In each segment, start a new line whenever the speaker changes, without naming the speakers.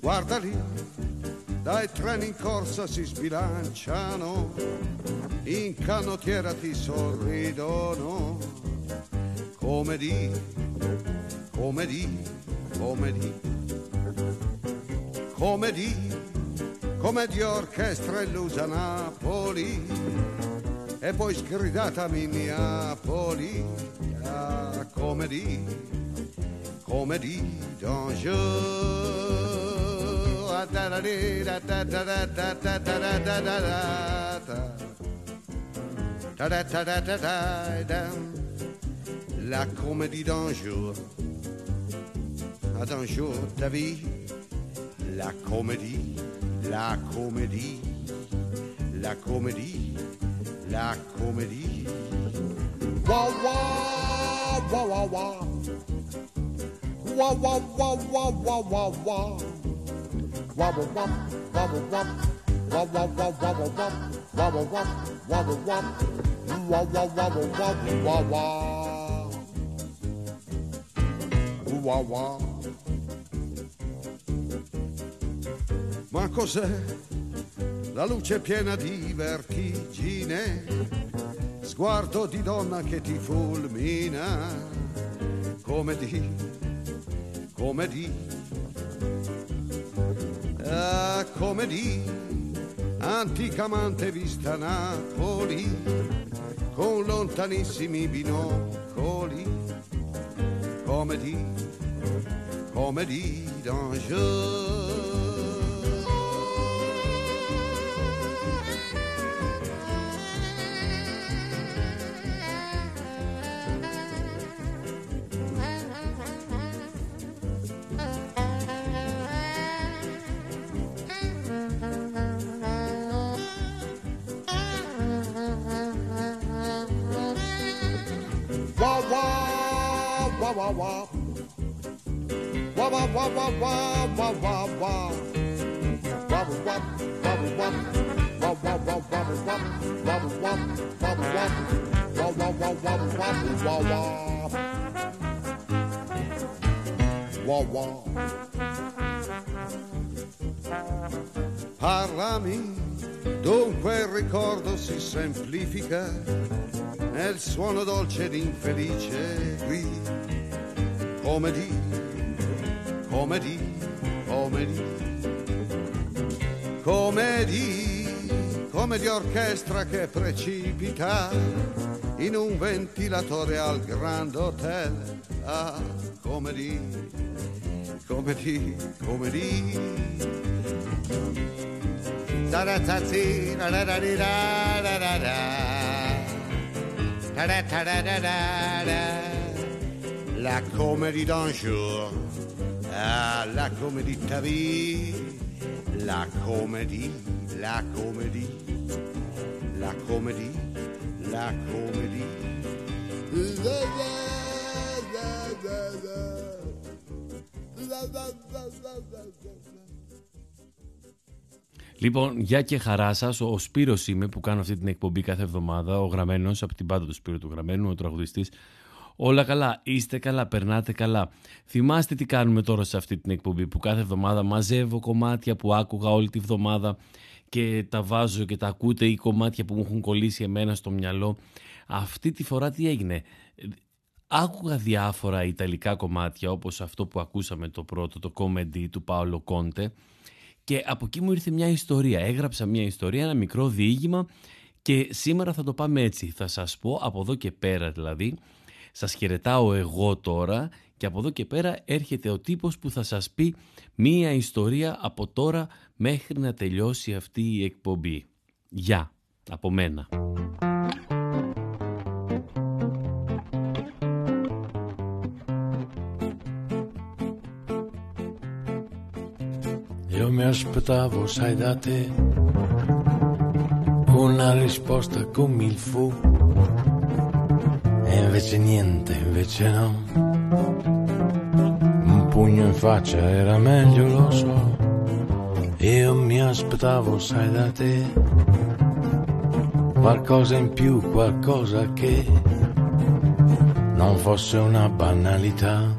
Guarda lì, dai treni in corsa si sbilanciano, in canottiera ti sorridono, come di, come di, come di, come di, come di orchestra illusa Napoli, e poi sgridata Minneapoli, ah, di, don't you? La comédie d'un jour, d'un ta vie, la comédie, la comédie, la comédie, la comédie. wah wah wah. Wah wah wah wah wah wah wah. Wah wah wah wah wah wah. Wah wah wah wah wah wah. Wah wah wah wah wah wah. Wah wah wah wah wah wah wah. Wah wah. Ma cos'è la luce piena di vertigine? Sguardo di donna che ti fulmina, come di, come di. Ah, come di anticamente vista Napoli con lontanissimi binocoli. Come di come di danger wah. Parlami, dunque il ricordo si semplifica nel suono dolce ed infelice qui comedy, comedy, comedy, comedy, come di orchestra che precipita in un ventilatore al Grand Hotel. Ah, comedy, comedy, comedy. Da da da da da da da da da da da da da la comédie d'un jour, ah, la comédie de ta vie, la comédie, la comédie, la comédie, la comédie.
Λοιπόν, γεια και χαρά σας. Ο Σπύρος είμαι που κάνω αυτή την εκπομπή κάθε εβδομάδα. Ο γραμμένος από την πάντα του Σπύρου του Γραμμένου, ο τραγουδιστής Όλα καλά, είστε καλά, περνάτε καλά. Θυμάστε τι κάνουμε τώρα σε αυτή την εκπομπή που κάθε εβδομάδα μαζεύω κομμάτια που άκουγα όλη τη βδομάδα και τα βάζω και τα ακούτε ή κομμάτια που μου έχουν κολλήσει εμένα στο μυαλό. Αυτή τη φορά τι έγινε; Άκουγα διάφορα ιταλικά κομμάτια όπως αυτό που ακούσαμε το πρώτο, το comedy του Πάολο Κόντε και από εκεί μου ήρθε μια ιστορία. Έγραψα μια ιστορία, ένα μικρό διήγημα και σήμερα θα το πάμε έτσι. Θα σας πω από εδώ και πέρα δηλαδή σας χαιρετάω εγώ τώρα και από εδώ και πέρα έρχεται ο τύπος που θα σας πει μία ιστορία από τώρα μέχρι να τελειώσει αυτή η εκπομπή. Γεια, από μένα.
Yo me aspettavo, sai να te, una risposta con mil. Invece niente, invece no. Un pugno in faccia era meglio, lo so. Io mi aspettavo, sai da te, qualcosa in più, qualcosa che non fosse una banalità,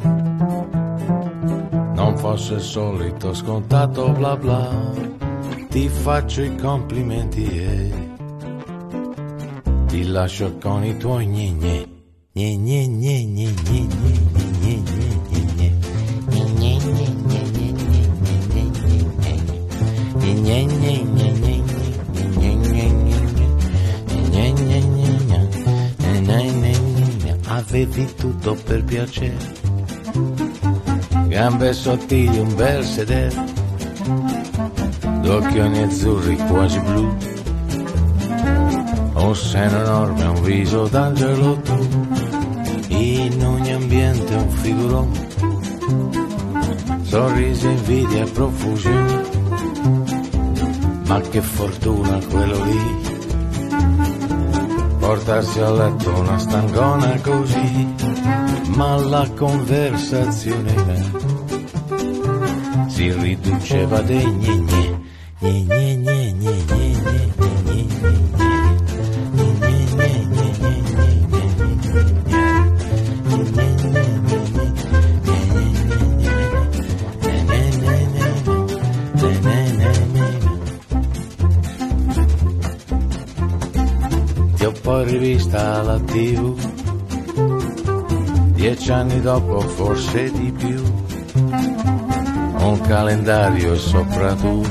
non fosse il solito scontato bla bla. Ti faccio i complimenti e ti lascio con i tuoi gne gne. Gne gne gne gne gne gne gne gne gne gne. Avevi tutto per piacere, gambe sottili, un bel sedere, d'occhioni azzurri quasi blu, seno enorme, un viso d'angelo tu, ogni ambiente un figurone, sorrisi, invidia e profusione ma che fortuna quello lì. Portarsi a letto una stangona così, ma la conversazione si riduceva dei rivista alla tv, dieci anni dopo forse di più, un calendario sopra tu,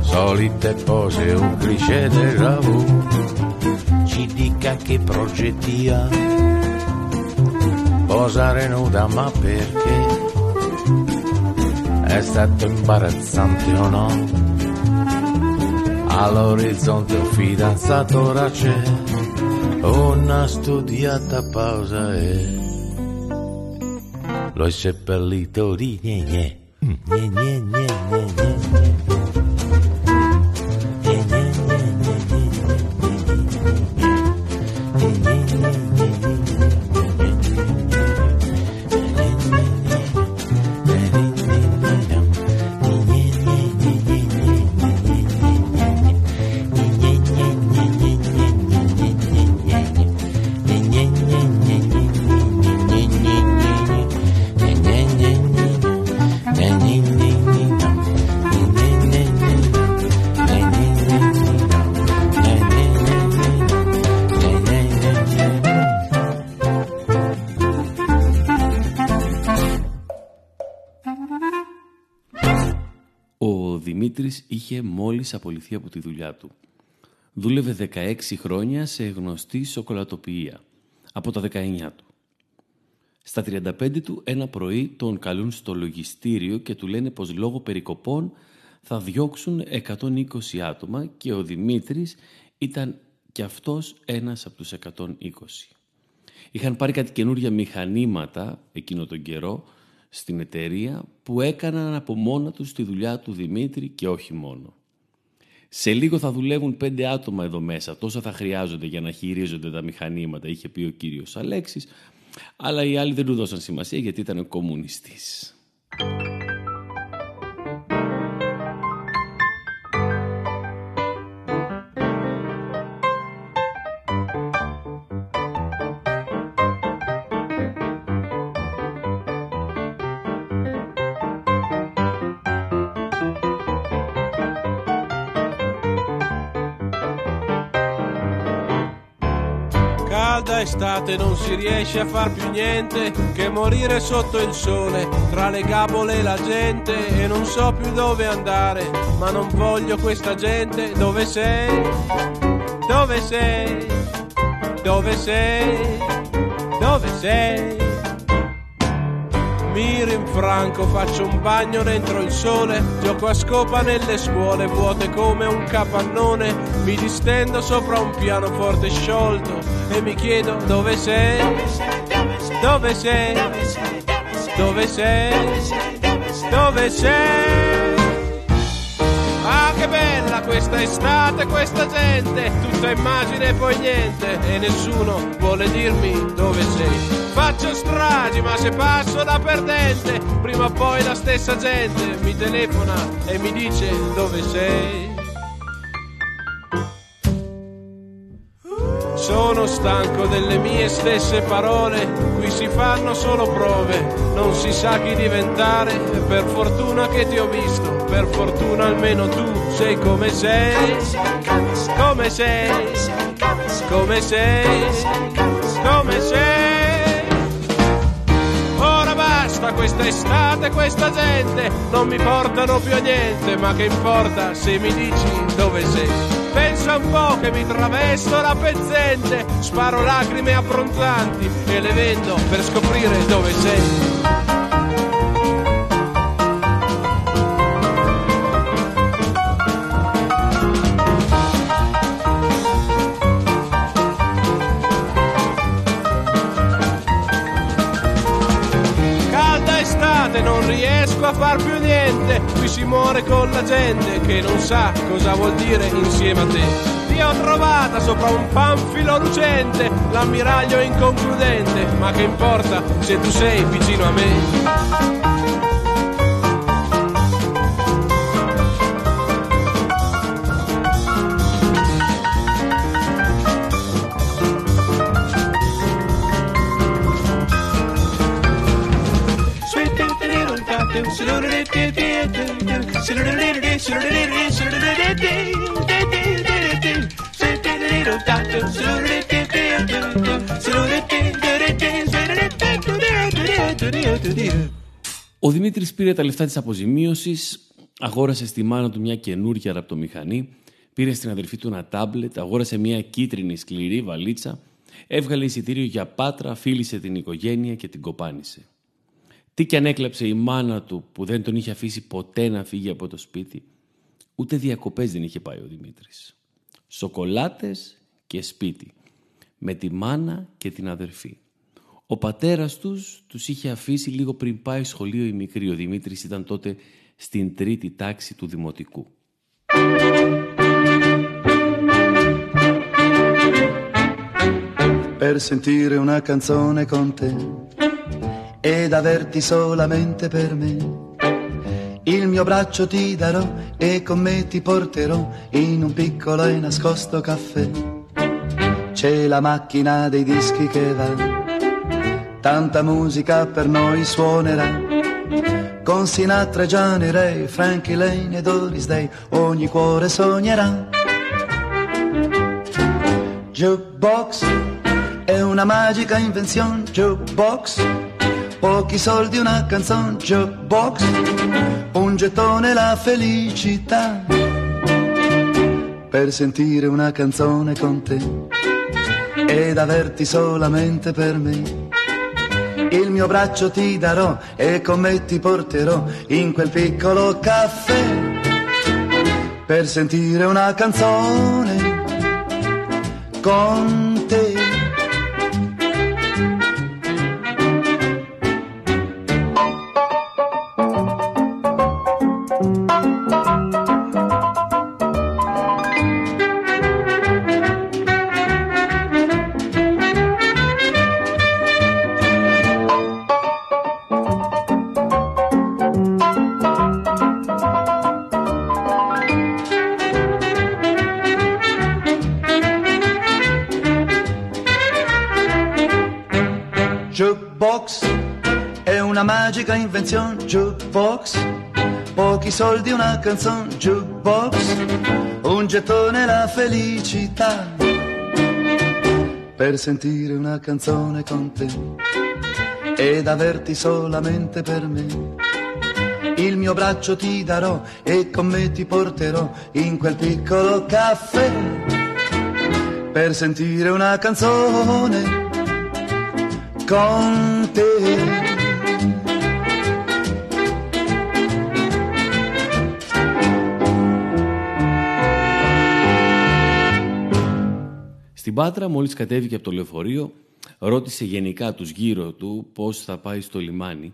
solite pose, un cliché del Ravu, ci dica che progetti ha, posare nuda ma perché? È stato imbarazzante o no? All'orizzonte un fidanzato ora c'è una studiata pausa e l'ho seppellito di gne gne. Gne gne gne gne gne.
Είχε μόλις απολυθεί από τη δουλειά του. Δούλευε 16 χρόνια σε γνωστή σοκολατοποιία, από τα 19 του. Στα 35 του ένα πρωί τον καλούν στο λογιστήριο και του λένε πως λόγω περικοπών θα διώξουν 120 άτομα και ο Δημήτρης ήταν κι αυτός ένας από τους 120. Είχαν πάρει κάτι καινούργια μηχανήματα εκείνο τον καιρό στην εταιρεία που έκαναν από μόνα τους τη δουλειά του Δημήτρη και όχι μόνο. Σε λίγο θα δουλεύουν πέντε άτομα εδώ μέσα, τόσα θα χρειάζονται για να χειρίζονται τα μηχανήματα, είχε πει ο κύριος Αλέξης, αλλά οι άλλοι δεν του δώσαν σημασία γιατί ήταν κομμουνιστής.
Estate non si riesce a far più niente che morire sotto il sole tra le gabole e la gente e non so più dove andare ma non voglio questa gente. Dove sei? Dove sei? Dove sei? Dove sei mi rinfranco, faccio un bagno dentro il sole, gioco a scopa nelle scuole vuote come un capannone, mi distendo sopra un pianoforte sciolto e mi chiedo dove sei, dove sei, dove sei, dove sei? Ah che bella questa estate, questa gente, tutta immagine e poi niente, e nessuno vuole dirmi dove sei. Faccio stragi ma se passo da perdente, prima o poi la stessa gente mi telefona e mi dice dove sei. Sono stanco delle mie stesse parole, qui si fanno solo prove, non si sa chi diventare, per fortuna che ti ho visto, per fortuna almeno tu sei come sei, come sei, come sei, come sei. Ora basta questa estate, questa gente, non mi portano più a niente, ma che importa se mi dici dove sei. Pensa un po' che mi travesto la pezzente, sparo lacrime abbronzanti e le vendo per scoprire dove sei. Far più niente, qui si muore con la gente che non sa cosa vuol dire insieme a te. Ti ho trovata sopra un panfilo lucente, l'ammiraglio inconcludente, ma che importa se tu sei vicino a me?
Ο Δημήτρης πήρε τα λεφτά της αποζημίωσης, αγόρασε στη μάνα του μια καινούργια ραπτομηχανή, πήρε στην αδερφή του ένα τάμπλετ, αγόρασε μια κίτρινη σκληρή βαλίτσα, έβγαλε εισιτήριο για πάτρα, φίλησε την οικογένεια και την κοπάνισε. Τι κι αν έκλαψε η μάνα του που δεν τον είχε αφήσει ποτέ να φύγει από το σπίτι, ούτε διακοπές δεν είχε πάει ο Δημήτρης. Σοκολάτες και σπίτι, με τη μάνα και την αδερφή. Ο πατέρας τους τους είχε αφήσει λίγο πριν πάει σχολείο η μικρή. Ο Δημήτρης ήταν τότε στην τρίτη τάξη του Δημοτικού.
per sentire una canzone con te ed averti solamente per me. Il mio braccio ti darò e con me ti porterò in un piccolo e nascosto caffè. C'è la macchina dei dischi che va, tanta musica per noi suonerà. Con Sinatra, Gianni Ray, Frankie Lane e Doris Day, ogni cuore sognerà. Jukebox è una magica invenzione, jukebox. Pochi soldi, una canzone, jukebox. Un gettone, la felicità. Per sentire una canzone con te ed averti solamente per me. Il mio braccio ti darò e con me ti porterò in quel piccolo caffè per sentire una canzone con te. Invenzione, jukebox. Pochi soldi, una canzone, jukebox. Un gettone, la felicità. Per sentire una canzone con te ed averti solamente per me. Il mio braccio ti darò e con me ti porterò in quel piccolo caffè per sentire una canzone con te.
Πάτρα, μόλις κατέβηκε από το λεωφορείο, ρώτησε γενικά τους γύρω του πώς θα πάει στο λιμάνι.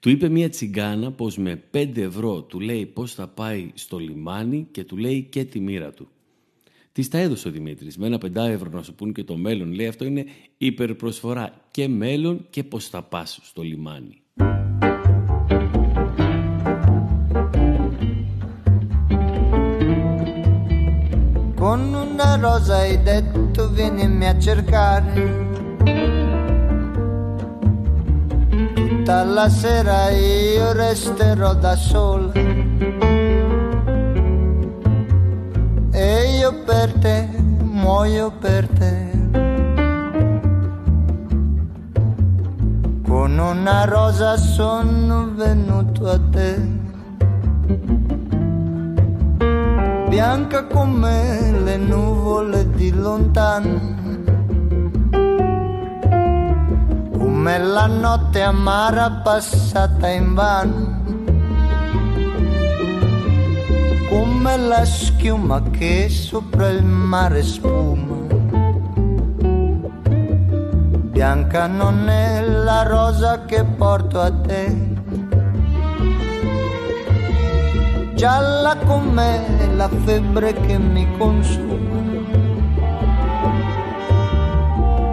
Του είπε μια τσιγκάνα πως με 5 ευρώ του λέει πως θα πάει στο λιμάνι και του λέει και τη μοίρα του. Της τα έδωσε ο Δημήτρης. Με ένα πεντά ευρώ να σου πούν και το μέλλον. Λέει αυτό είναι υπερπροσφορά και μέλλον και πώς θα πας στο λιμάνι.
Con una rosa hai detto vienimi a cercare. Tutta la sera io resterò da sola e io per te muoio per te. Con una rosa sono venuto a te, bianca come le nuvole di lontano. Come la notte amara passata in vano come la schiuma che sopra il mare spuma. Bianca non è la rosa che porto a te, gialla come la febbre che mi consuma.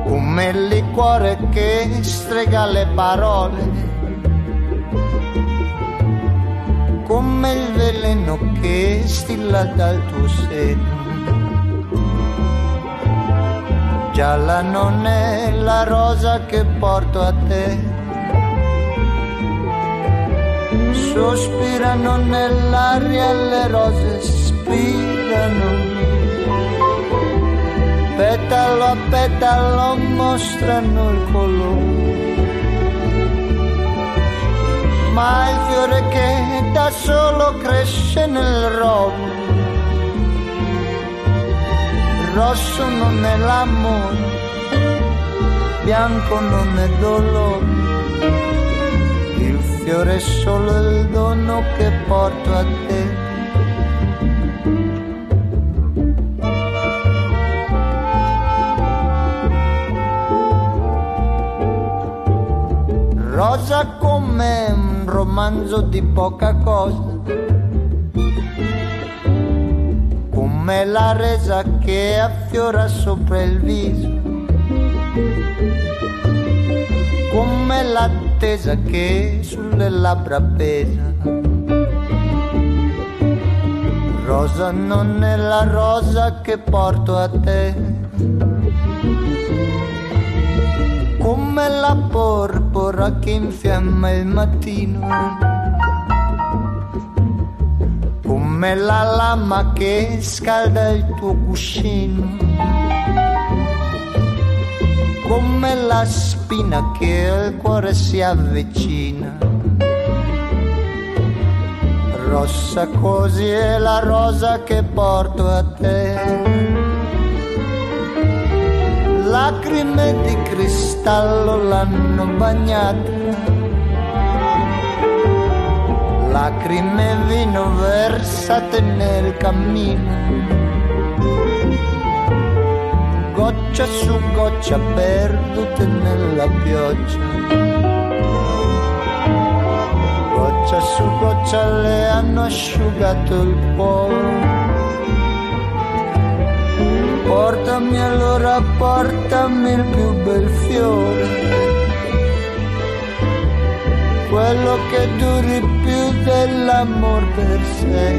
Come il liquore che strega le parole come il veleno che stilla dal tuo seno. Gialla non è la rosa che porto a te. Sospirano nell'aria le rose, spirano. Petalo a petalo mostrano il colore ma il fiore che da solo cresce nel rovo. Rosso non è l'amore, bianco non è dolore. Fiore è solo il dono che porto a te. Rosa come romanzo di poca cosa, come la resa che affiora sopra il viso, come l'attesa che sulle labbra pesa. Rosa non è la rosa che porto a te come la porpora che infiamma il mattino, come la lama che scalda il tuo cuscino, come la spina che al cuore si avvicina. Rossa così è la rosa che porto a te lacrime di cristallo l'hanno bagnata. Lacrime vino versate nel cammino. Goccia su goccia perdute nella pioggia. Goccia su goccia le hanno asciugato il cuore Portami allora, portami il più bel fiore, quello che duri più dell'amor per sé.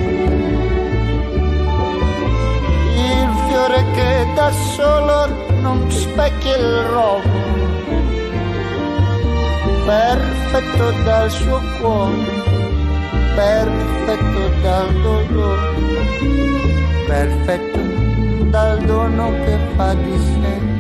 Il fiore che da solo non specchia il rovo, perfetto dal suo cuore, perfetto dal dolore, perfetto dal dono che fa di sé.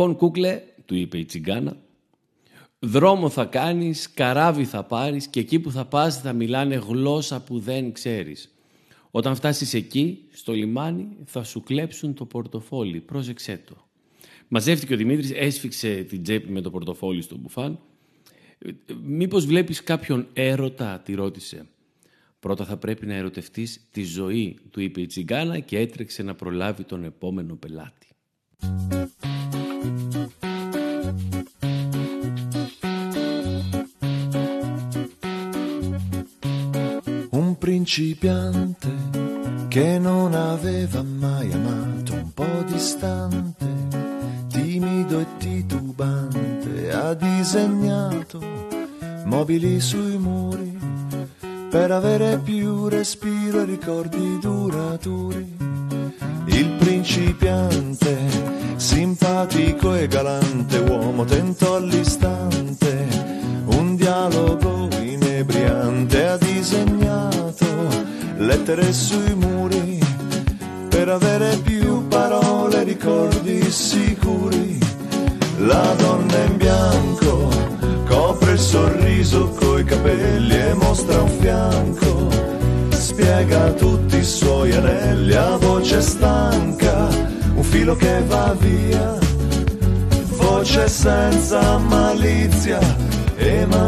Λοιπόν, κούκλε, του είπε η τσιγκάνα, δρόμο θα κάνεις, καράβι θα πάρεις και εκεί που θα πας θα μιλάνε γλώσσα που δεν ξέρεις. Όταν φτάσεις εκεί, στο λιμάνι, θα σου κλέψουν το πορτοφόλι. Πρόσεξέ το. Μαζεύτηκε ο Δημήτρης, έσφιξε την τσέπη με το πορτοφόλι στο μπουφάν. «Μήπως βλέπεις κάποιον έρωτα» τη ρώτησε. «Πρώτα θα πρέπει να ερωτευτείς τη ζωή» του είπε η τσιγκάνα και έτρεξε να προλάβει τον επόμενο πελάτη.
Principiante che non aveva mai amato, un po' distante, timido e titubante, ha disegnato mobili sui muri per avere più respiro e ricordi duraturi. Il principiante, simpatico e galante uomo, tentò all'istante un dialogo inebriante, ha disegnato lettere sui muri per avere più parole, ricordi sicuri. La donna in bianco copre il sorriso coi capelli e mostra un fianco, spiega tutti i suoi anelli a voce stanca, un filo che va via, voce senza malizia e malinconia.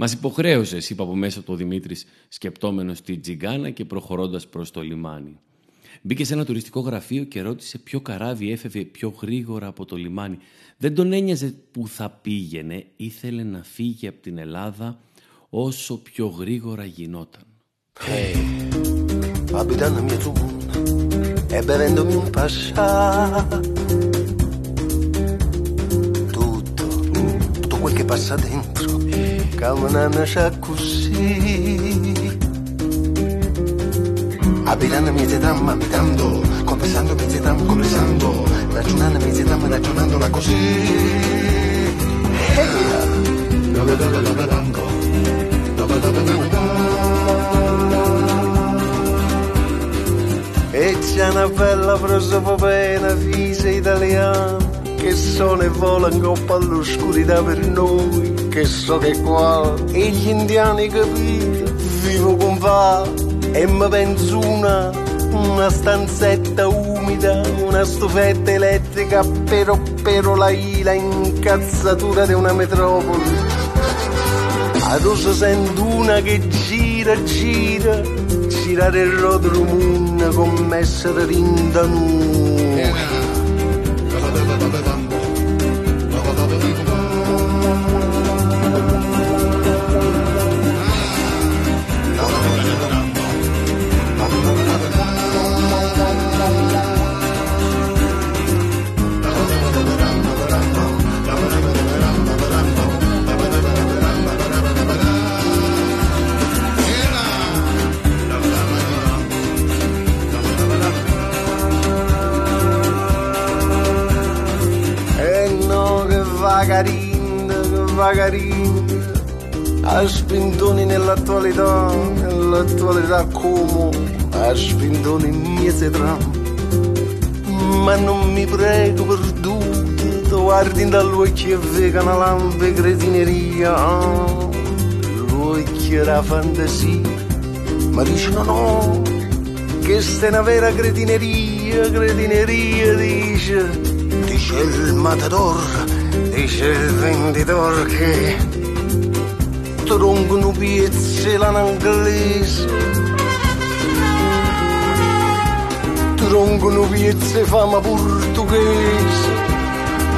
Μας υποχρέωσες, είπα από μέσα του ο Δημήτρης, σκεπτόμενος τη τζιγκάνα και προχωρώντας προς το λιμάνι. Μπήκε σε ένα τουριστικό γραφείο και ρώτησε ποιο καράβι έφευγε πιο γρήγορα από το λιμάνι. Δεν τον ένοιαζε που θα πήγαινε, ήθελε να φύγει από την Ελλάδα όσο πιο γρήγορα γινόταν.
abitando mio tu e bevendomi un pascià. Tutto, tutto quel che passa dentro, nasce così. Abitando mia età, ma abitando, confessando mia età, confessando, ragionando mia età, ma ragionandola così. E c'è una bella prosopopea, fisa italiana
che sono e vola in coppa all'oscurità per noi, che so che qua e gli indiani capito, vivo con va e mi penso una, una stanzetta umida, una stufetta elettrica, però però la ila incazzatura di una metropoli. Adesso sento una che gira, gira, girare il rotolo moon come essere rindanu. Che vagarinda, a spintoni nell'attualità, nell'attualità come a spintoni mese tram. Ma non mi prego perduto, guardi dall'occhio e vega una lampe cretineria, l'occhio era fantasia, ma dice no no, che sta è una vera cretineria, cretineria dice, dice il matador, dice il venditore che troncono piezze l'anglese, troncono piezze fama portoghese,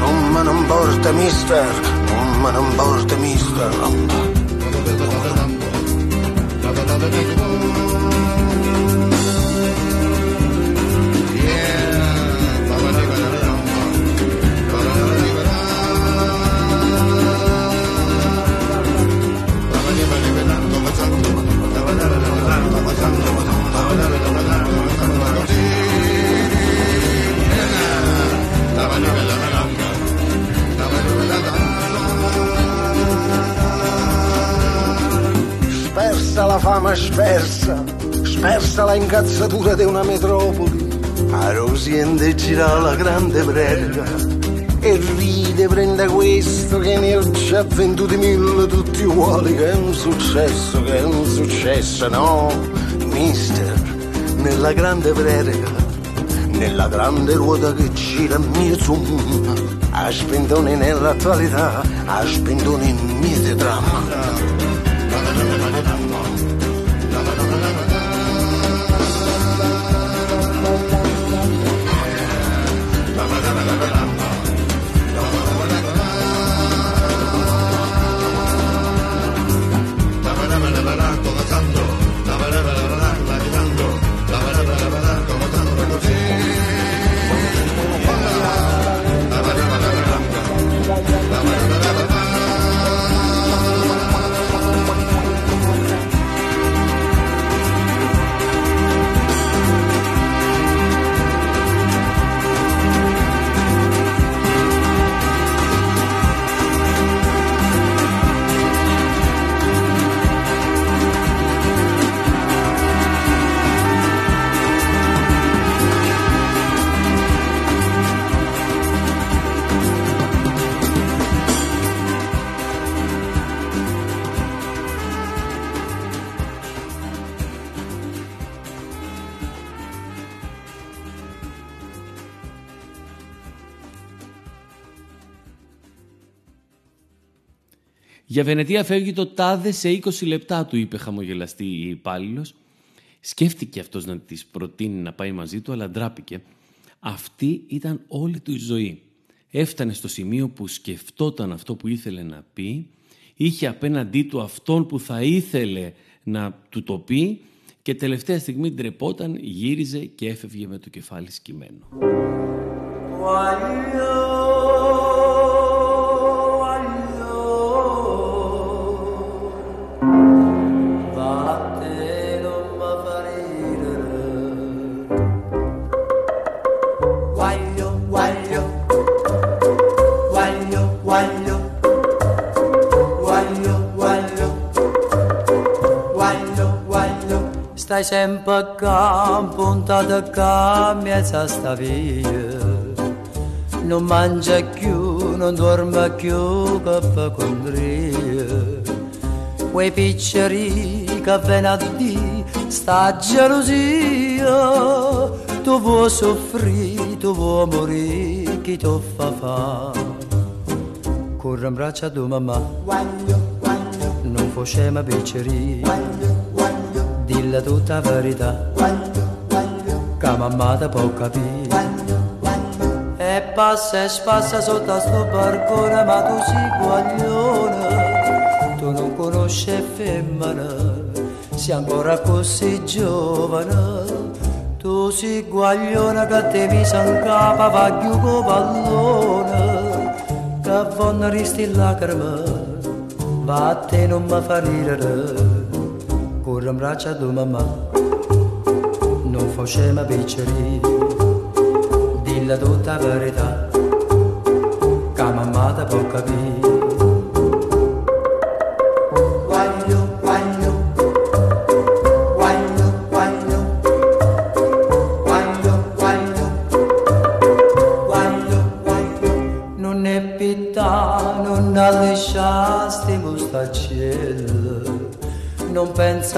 non me ne importa mister, non me ne importa mister. Spersa la fama spersa, spersa la incazzatura di una metropoli, a Rosiende gira la grande brega e ride, prende questo che ne ho già venduti mille tutti uguali, che è un successo, che è un successo, no, mister, nella grande brega, nella grande ruota che gira mio zoom, a spintoni nell'attualità, a spintoni in mio dramma.
Για Βενετία φεύγει το τάδε σε 20 λεπτά, του είπε χαμογελαστή η υπάλληλος. Σκέφτηκε αυτός να της προτείνει να πάει μαζί του, αλλά ντράπηκε. Αυτή ήταν όλη του η ζωή. Έφτανε στο σημείο που σκεφτόταν αυτό που ήθελε να πει, είχε απέναντί του αυτόν που θα ήθελε να του το πει και τελευταία στιγμή ντρεπόταν, γύριζε και έφευγε με το κεφάλι σκυμμένο.
Stai sempre acá, puntato acá, mezza sta via. non mangia più, non dorme più, che fa condria. Quei picceri che di sta gelosia, tu vuoi soffrire, tu vuoi morire, chi ti fa fa? Corre in braccio a tua mamma, non facciamo picceri, dilla tutta verità, che mamma può capire. E passa e spassa sotto a sto barcone, ma tu sei guaglione, tu non conosci femmina, sei ancora così giovane. Tu sei guaglione che te mi san capa, va più con pallone, che vanno risti lacrime, va a te non mi fa ridere, corre in braccio a tua mamma, non facciamo picceri dilla tutta verità. Che mamma ti può capire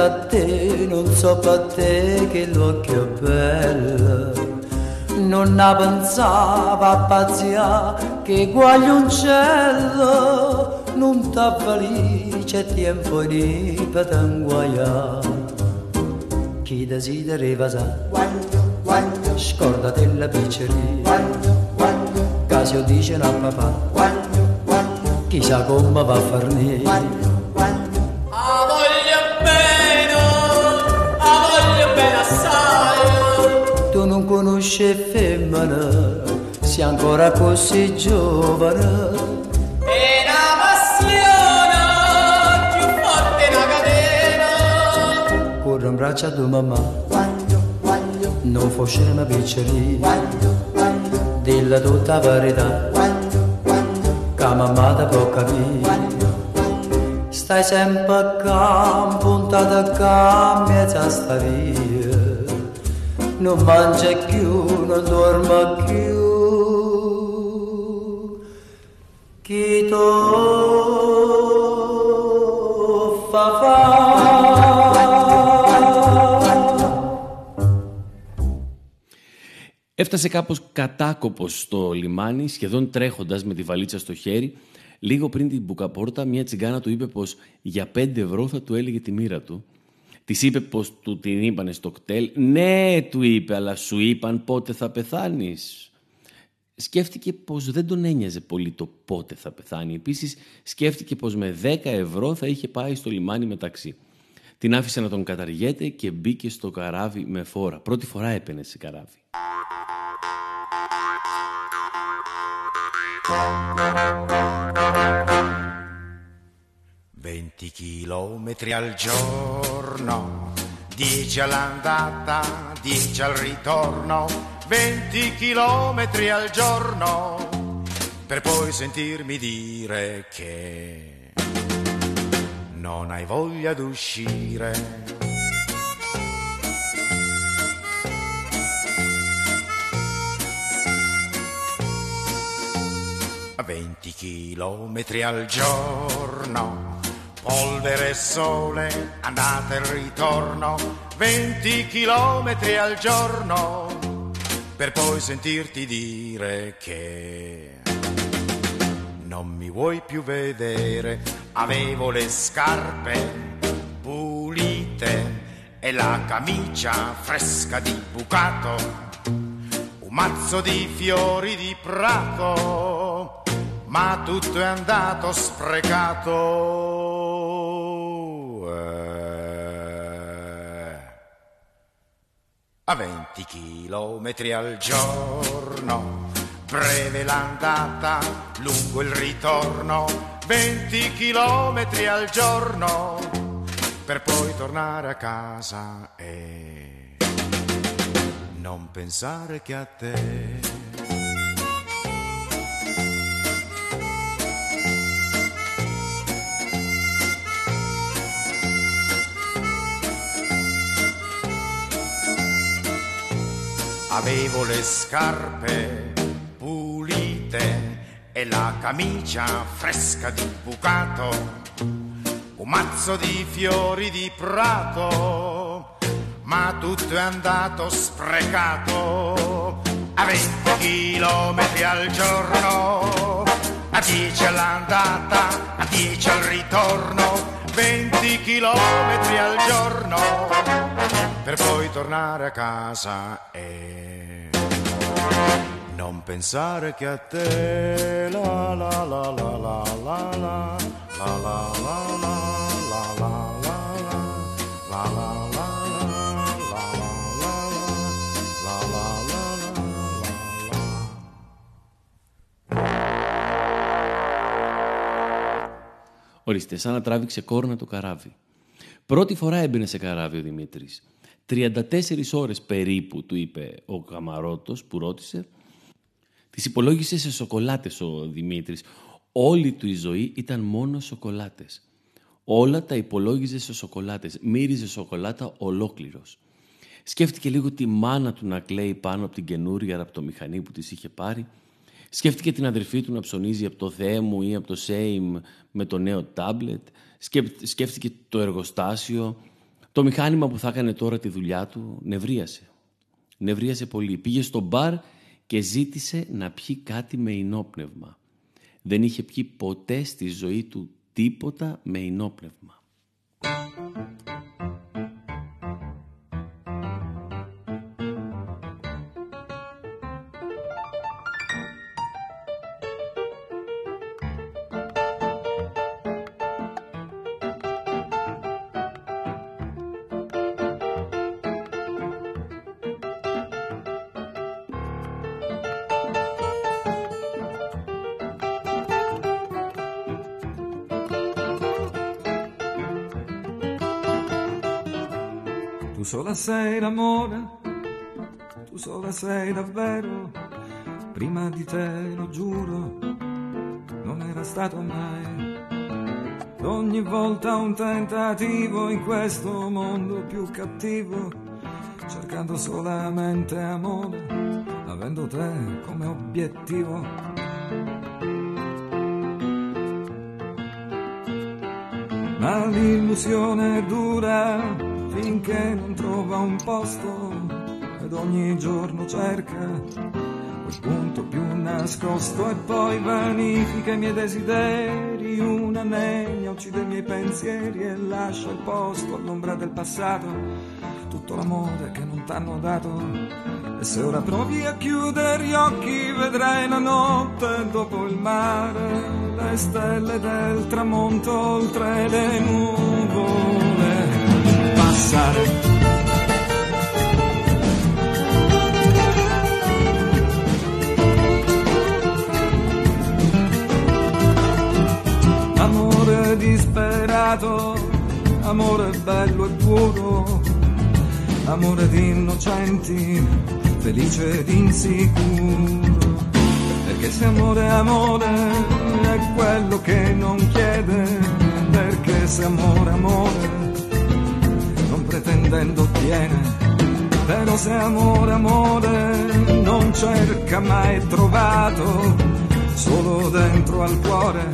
a te, non so per te che l'occhio è bello. Non ne pensava a pazzia che guaglioncello non t'avvali c'è tempo di patanguaia chi desidera sa scordate la pizzeria. Casio dice a papà. Chissà come va a farne conosci femmina sei ancora così giovane.
E una passione più forte una catena.
corre in braccio a tua mamma. Non facciamo pizzeria dilla tutta la verità che mamma ti può capire stai sempre qua puntata qua in mezzo a sta via non mangia più non dorme più chi to fa fa
Έφτασε κάπως κατάκοπος στο λιμάνι, σχεδόν τρέχοντας με τη βαλίτσα στο χέρι. Λίγο πριν την μπουκαπόρτα, μια τσιγκάνα του είπε πως για 5 ευρώ θα του έλεγε τη μοίρα του. Της είπε πως του την είπανε στο κτέλ. Ναι, του είπε, αλλά σου είπαν πότε θα πεθάνεις. Σκέφτηκε πως δεν τον ένοιαζε πολύ το πότε θα πεθάνει. Επίσης σκέφτηκε πως με 10 ευρώ θα είχε πάει στο λιμάνι με ταξί. Την άφησε να τον καταργέται και μπήκε στο καράβι με φόρα. Πρώτη φορά έπαινε σε καράβι.
Venti chilometri al giorno, dieci all'andata, dieci al ritorno, venti chilometri al giorno, per poi sentirmi dire che non hai voglia d'uscire. A 20 chilometri al giorno, polvere e sole, andata e ritorno, 20 chilometri al giorno, per poi sentirti dire che non mi vuoi più vedere, avevo le scarpe pulite e la camicia fresca di bucato un mazzo di fiori di prato, ma tutto è andato sprecato. A 20 chilometri al giorno, breve l'andata, lungo il ritorno, 20 chilometri al giorno, per poi tornare a casa e non pensare che a te. Avevo le scarpe pulite e la camicia fresca di bucato, un mazzo di fiori di prato, ma tutto è andato sprecato. A 20 chilometri al giorno, a 10 all'andata, a 10 al ritorno, 20 chilometri al giorno, per poi tornare a casa e non pensare che a te la la la la la la la la la la
Ορίστε, σαν να τράβηξε κόρνα το καράβι. Πρώτη φορά έμπαινε σε καράβι ο Δημήτρης. 34 ώρες περίπου, του είπε ο Καμαρότος που ρώτησε. Τις υπολόγισε σε σοκολάτες ο Δημήτρης. Όλη του η ζωή ήταν μόνο σοκολάτες. Όλα τα υπολόγιζε σε σοκολάτες. Μύριζε σοκολάτα ολόκληρος. Σκέφτηκε λίγο τη μάνα του να κλαίει πάνω από την καινούρια ραπτομηχανή που της είχε πάρει. Σκέφτηκε την αδερφή του να ψωνίζει από το Θεέ μου ή από το Σέιμ με το νέο τάμπλετ. Σκέφ- Σκέφτηκε το εργοστάσιο, το μηχάνημα που θα έκανε τώρα τη δουλειά του. Νευρίασε. Νευρίασε πολύ. Πήγε στο μπαρ και ζήτησε να πιει κάτι με ενόπνευμα. Δεν είχε πιει ποτέ στη ζωή του τίποτα με ενόπνευμα.
Sola sei l'amore, tu sola sei davvero, prima di te lo giuro, non era stato mai. Ogni volta un tentativo in questo mondo più cattivo, cercando solamente amore, avendo te come obiettivo. Ma l'illusione dura finché non trova un posto ed ogni giorno cerca quel punto più nascosto e poi vanifica i miei desideri, una nenia uccide i miei pensieri e lascia il posto all'ombra del passato, tutto l'amore che non t'hanno dato. E se ora provi a chiudere gli occhi vedrai la notte dopo il mare, le stelle del tramonto oltre le nuvole passare. Amore disperato, amore bello e puro, amore di innocenti, felice ed insicuro. Perché se amore è amore è quello che non chiede, perché se amore è amore non pretendendo ottiene. Però se amore, amore non cerca mai trovato, solo dentro al cuore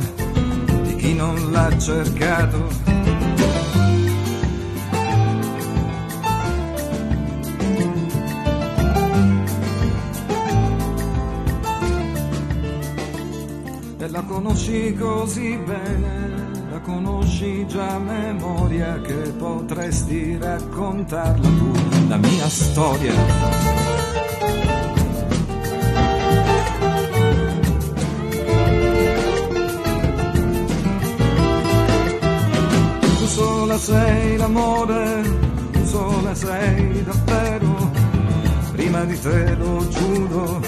di chi non l'ha cercato. E la conosci così bene, conosci già memoria che potresti raccontarla tu, la mia storia. Tu sola sei l'amore, tu sola sei davvero, prima di te lo giuro,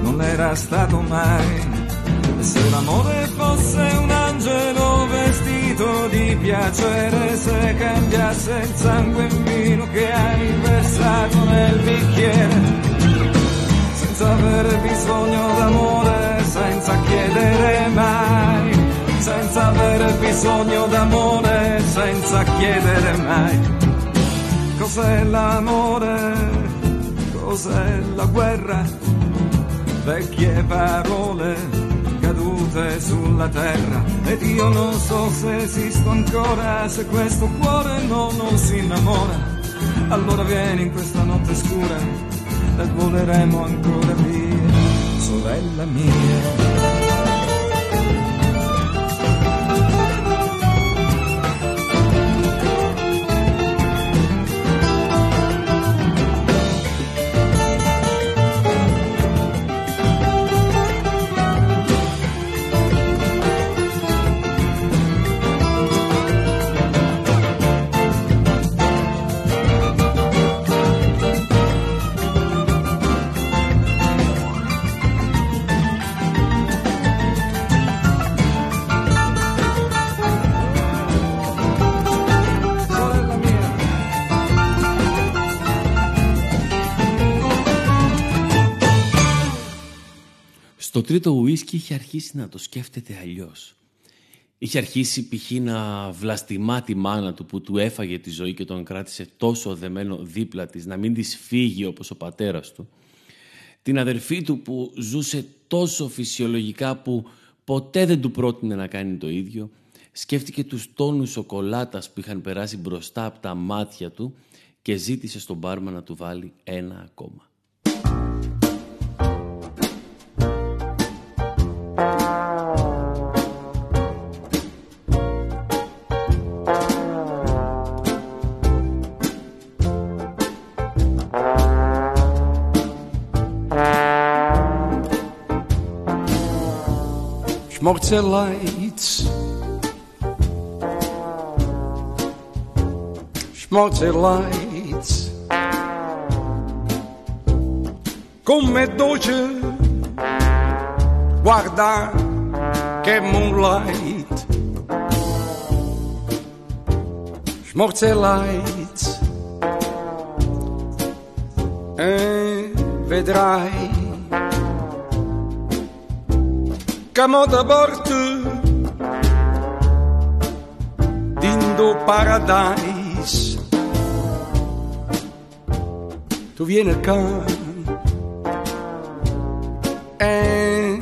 non era stato mai. Se l'amore fosse un angelo vestito di piacere, se cambiasse il sangue in vino che hai versato nel bicchiere, senza avere bisogno d'amore, senza chiedere mai, senza avere bisogno d'amore, senza chiedere mai. Cos'è l'amore? Cos'è la guerra? Vecchie parole notte sulla terra ed io non so se esisto ancora, se questo cuore no, non si innamora. Allora vieni in questa notte scura e voleremo ancora via, sorella mia.
Τρίτο ουίσκι είχε αρχίσει να το σκέφτεται αλλιώς. Είχε αρχίσει π.χ. να βλαστημά τη μάνα του που του έφαγε τη ζωή και τον κράτησε τόσο δεμένο δίπλα της, να μην της φύγει όπως ο πατέρας του. Την αδερφή του που ζούσε τόσο φυσιολογικά που ποτέ δεν του πρότεινε να κάνει το ίδιο. Σκέφτηκε τους τόνους σοκολάτας που είχαν περάσει μπροστά από τα μάτια του και ζήτησε στον μπάρμα να του βάλει ένα ακόμα.
Schmorzelleits. Schmorzelleits. Come dolce guarda che moonlight. Schmorzelleits. E vedrai Da bordo Dindo Paradise. Tu vieni qua E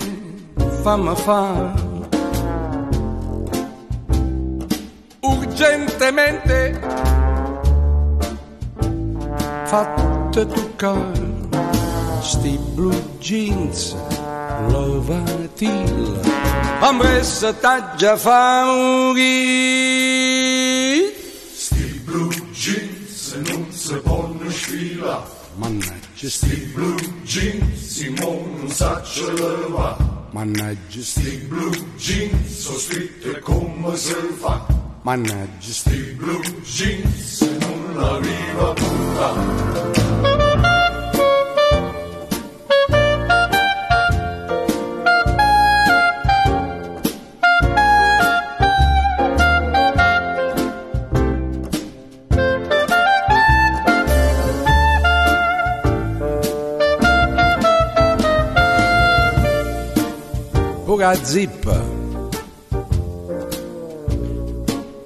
fammi fa Urgentemente Fatte toccare Sti blue jeans Lovatil Ambressa taggia fa morire
Sti blue jeans non si possono sfila
Mannaggia
Sti blue jeans Simone non sa ce leva
Mannaggia
Sti blue jeans sono scritte come si fa
Mannaggia
Sti blue jeans non arriva tutta
Zippa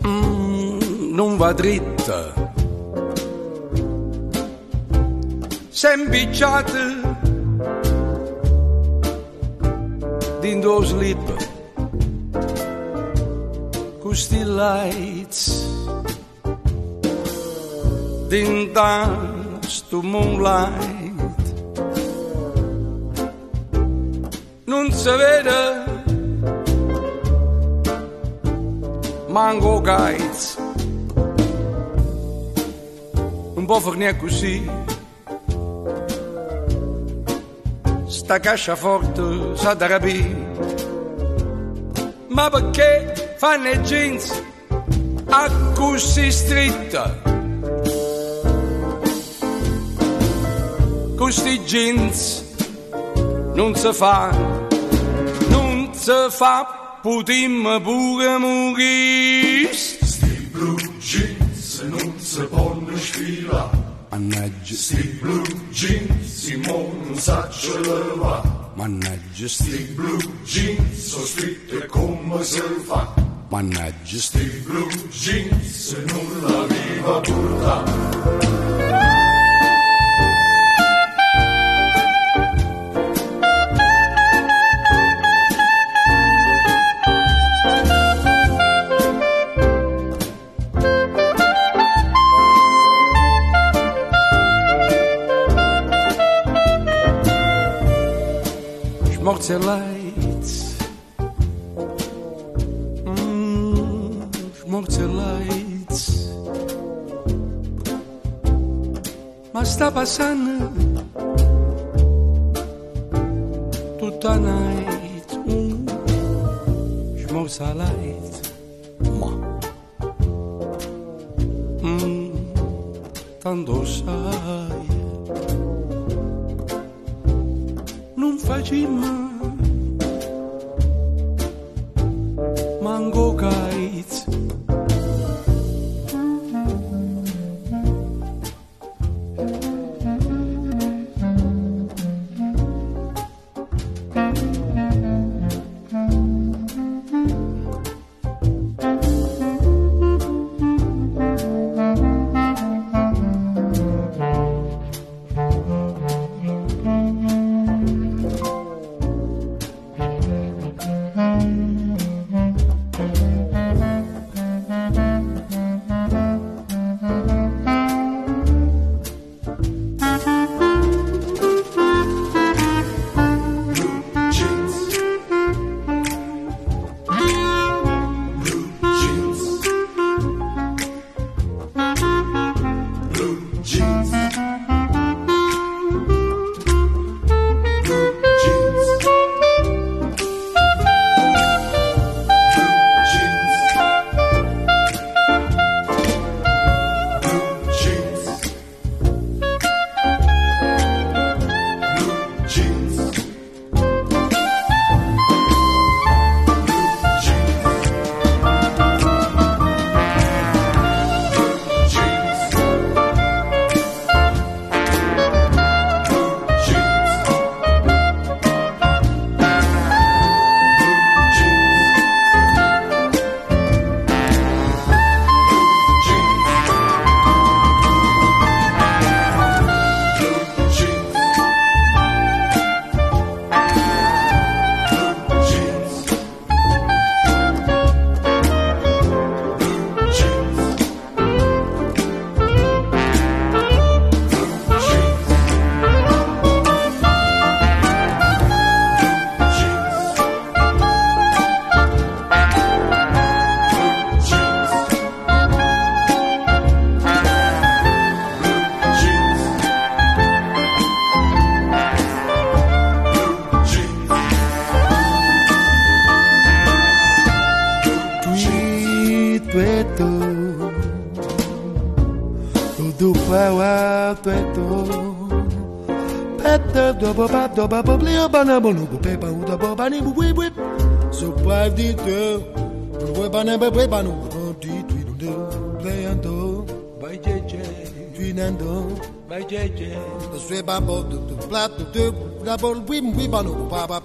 Mm, Non va dritta Sempicciate Dindo slip. Custi lights Dindan sto moonlight. Non si vede mango guides. Un po' fornia così. Sta casciaforte sa da ma perché fanno i jeans a così stretta questi jeans non si fa, non si fa, pure morire.
Sti blue jeans non si possono sfila
Mannaggia,
Sti blue jeans Simone non sa ce leva
mannaggia,
Sti blue jeans sono scritte come si fa
mannaggia,
Sti blue jeans non la viva tutta
Schmorzer Lights. Mm, Schmorzer Lights. Ma sta passando
da ba ba bli a ba na bonu bu pe ba u da ba ba ni bu bu bu so pa di te bu bu ba na ba bu ba nu bu di tu du de ble an do ba je je tu nan do ba je je so se ba bo du tu pla tu tu da bo bu bu ba nu ba ba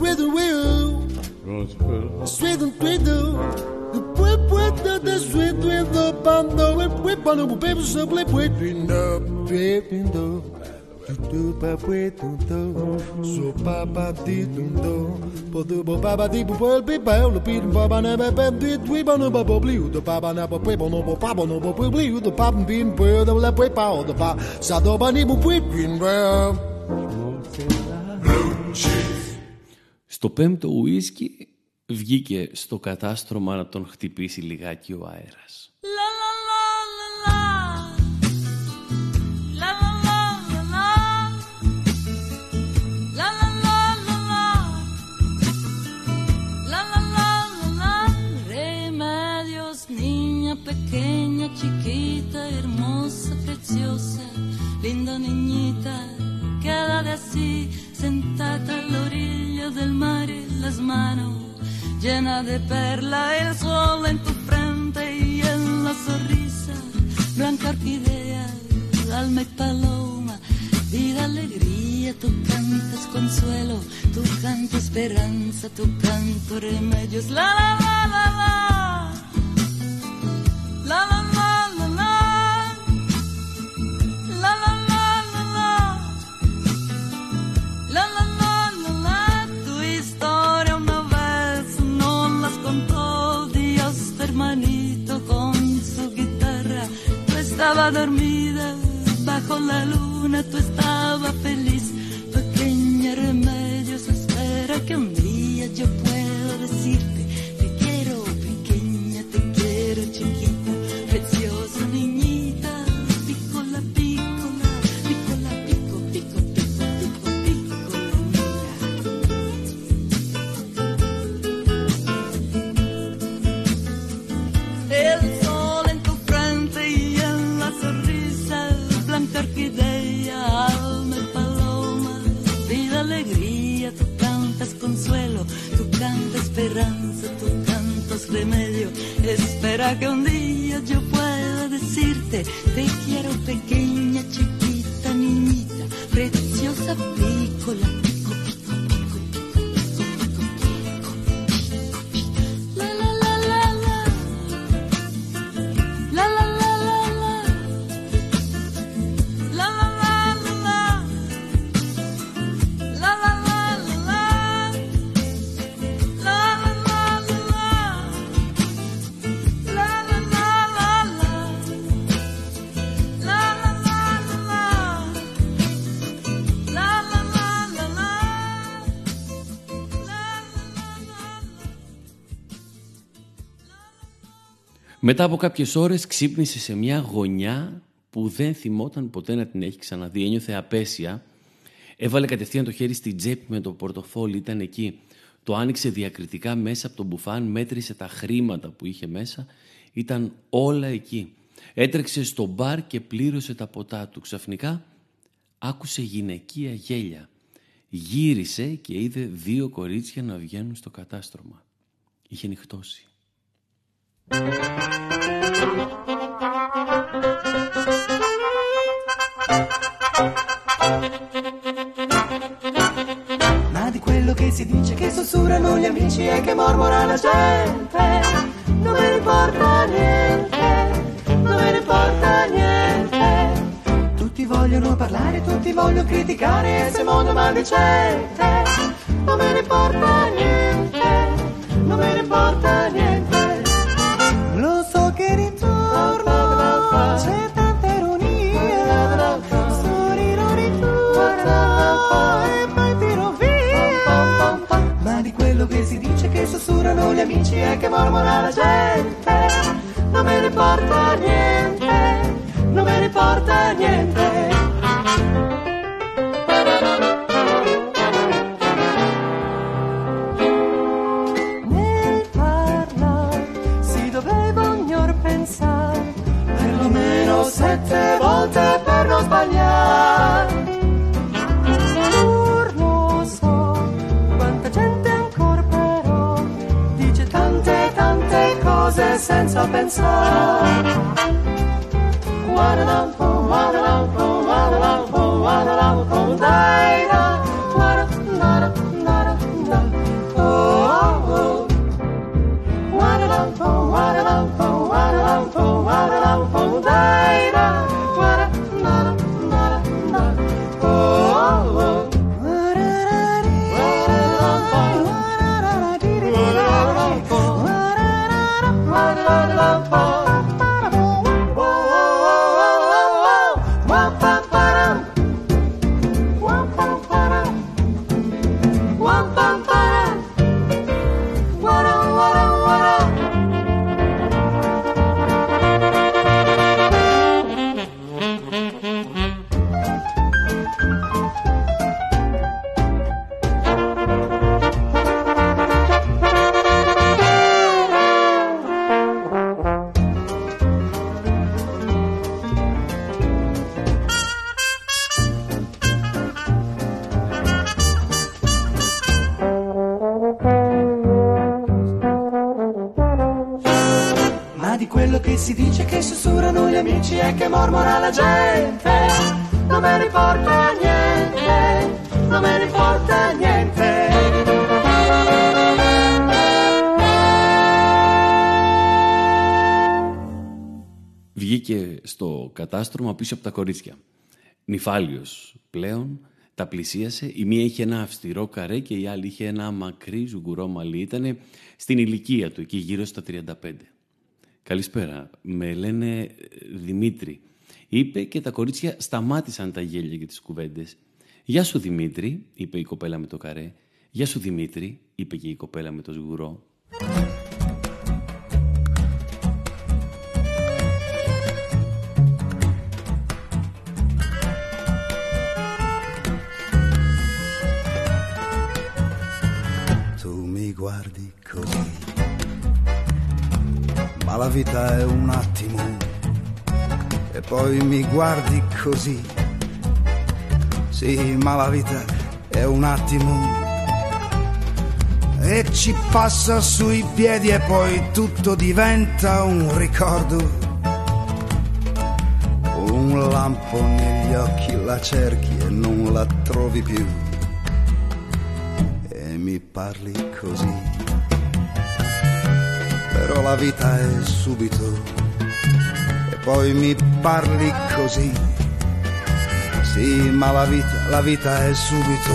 with will sweet and sweet the pwe pwe the the sweet with the bando we we bando we baby so we pwe pwe pwe pwe
Στο πέμπτο ουίσκι βγήκε στο κατάστρωμα να τον χτυπήσει λιγάκι ο αέρας.
Linda niñita, quédate así, sentada a la orilla del mar y las manos llenas de perla, el sol en tu frente y en la sonrisa, blanca orquídea, alma y paloma, vida, alegría, tú cantas consuelo, tú cantas esperanza, tú canto remedios, la la la la, la estaba dormida bajo la luna, tú estabas feliz. Pequeña remedio, remedios, espera que un día yo pueda. Orquídea, alma y paloma, vida, alegría, tú cantas consuelo, tú cantas esperanza, tú cantas remedio. Espera que un día yo pueda decirte, te quiero pequeña, chiquita, niñita, preciosa pícola,
Μετά από κάποιες ώρες ξύπνησε σε μια γωνιά που δεν θυμόταν ποτέ να την έχει ξαναδεί. Ένιωθε απέσια. Έβαλε κατευθείαν το χέρι στην τσέπη με το πορτοφόλι, ήταν εκεί. Το άνοιξε διακριτικά μέσα από τον μπουφάν, μέτρησε τα χρήματα που είχε μέσα. Ήταν όλα εκεί. Έτρεξε στο μπαρ και πλήρωσε τα ποτά του. Ξαφνικά άκουσε γυναικεία γέλια. Γύρισε και είδε δύο κορίτσια να βγαίνουν στο κατάστρωμα. Είχε νυχτώσει.
Ma di quello che si dice che sussurrano gli amici e che mormora la gente Non me ne importa niente, non me ne importa niente. Tutti vogliono parlare, tutti vogliono criticare e se mondo maldicente Non me ne importa niente, non me ne importa niente sussurrano gli amici e che mormora la gente. Non me ne importa niente, non me ne importa niente. Nel parlare si doveva sette volte per non sbagliare senza pensare. Guarda un po', guarda un po', guarda un po', guarda un po', dai.
Στο κατάστρωμα πίσω από τα κορίτσια. Νυφάλιος πλέον, τα πλησίασε. Η μία είχε ένα αυστηρό καρέ και η άλλη είχε ένα μακρύ ζουγκουρό μαλλί. Ήτανε στην ηλικία του, εκεί γύρω στα 35. Καλησπέρα, με λένε ε, Δημήτρη. Είπε και τα κορίτσια σταμάτησαν τα γέλια και τις κουβέντες. «Γεια σου Δημήτρη», είπε η κοπέλα με το καρέ. Γεια σου Δημήτρη, είπε και η κοπέλα με το σγουρό.
La vita è un attimo, e poi mi guardi così, sì, ma la vita è un attimo, e ci passa sui piedi e poi tutto diventa un ricordo. Un lampo negli occhi la cerchi e non la trovi più e mi parli così. La vita è subito e poi mi parli così. Sì, ma la vita, la vita è subito.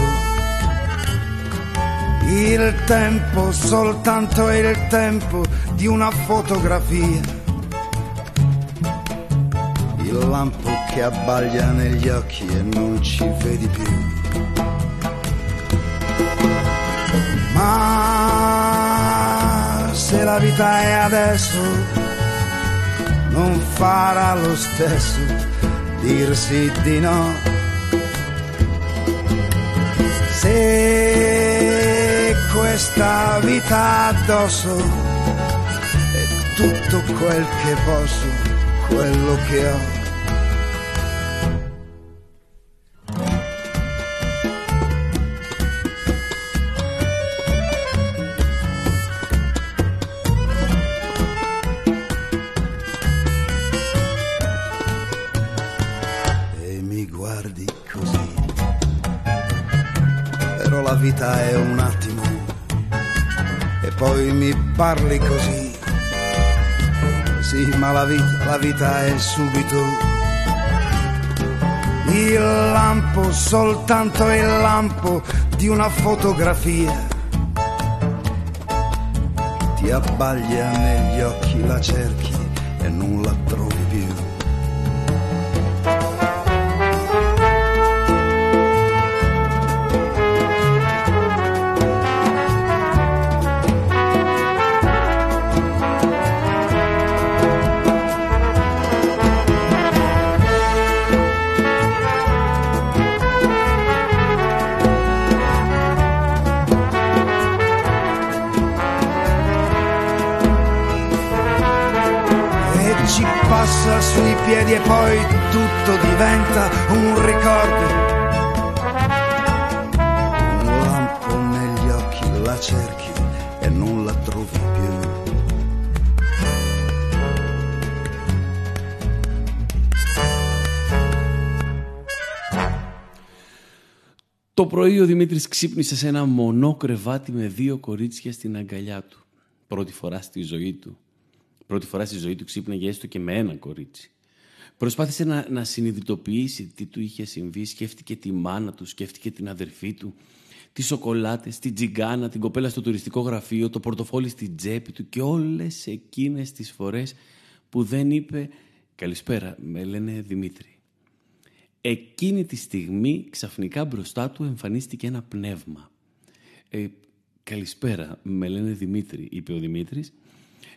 Il tempo, soltanto il tempo di una fotografia. Il lampo che abbaglia negli occhi e non ci vedi più. Ma la vita è adesso, non farà lo stesso dirsi di no. Se questa vita addosso è tutto quel che posso, quello che ho. Parli così. Sì, ma la vita, la vita è subito. Il lampo, soltanto il lampo di una fotografia. Ti abbaglia negli occhi, la cerchi e non la trovi
πρωί ο Δημήτρης ξύπνησε σε ένα μονό κρεβάτι με δύο κορίτσια στην αγκαλιά του. Πρώτη φορά στη ζωή του. Πρώτη φορά στη ζωή του ξύπναγε έστω και με ένα κορίτσι. Προσπάθησε να, να συνειδητοποιήσει τι του είχε συμβεί. Σκέφτηκε τη μάνα του, σκέφτηκε την αδερφή του, τις σοκολάτες, την τζιγκάνα, την κοπέλα στο τουριστικό γραφείο, το πορτοφόλι στην τσέπη του και όλες εκείνες τις φορές που δεν είπε Καλησπέρα, με λένε Δημήτρη. Εκείνη τη στιγμή ξαφνικά μπροστά του εμφανίστηκε ένα πνεύμα. Ε, καλησπέρα, με λένε Δημήτρη, είπε ο Δημήτρης.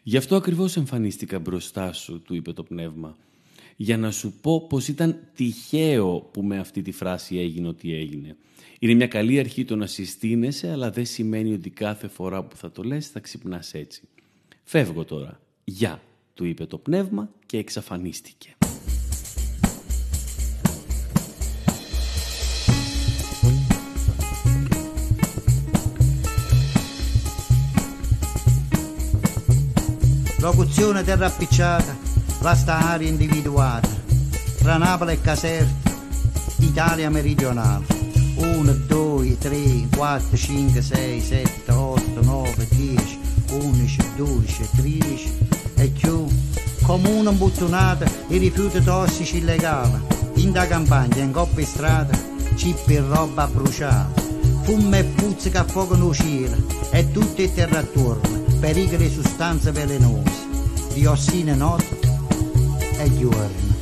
Γι' αυτό ακριβώς εμφανίστηκα μπροστά σου, του είπε το πνεύμα. Για να σου πω πως ήταν τυχαίο που με αυτή τη φράση έγινε ό,τι έγινε. Είναι μια καλή αρχή το να συστήνεσαι, αλλά δεν σημαίνει ότι κάθε φορά που θα το λες θα ξυπνάς έτσι. Φεύγω τώρα. Γεια, του είπε το πνεύμα και εξαφανίστηκε.
Locuzione terra appicciata, vasta area individuata, tra Napoli e Caserta, Italia meridionale. 1, 2, 3, 4, 5, 6, 7, 8, 9, 10, 11, 12, 13 e più. Comune imbuttonata e rifiuti tossici illegali. In da campagna, in coppia in strada, cippi e roba bruciata. Fumo e puzza che affogano il cielo e tutto è terra attorno. Pericoli e sostanze velenose, diossine notte e giorno.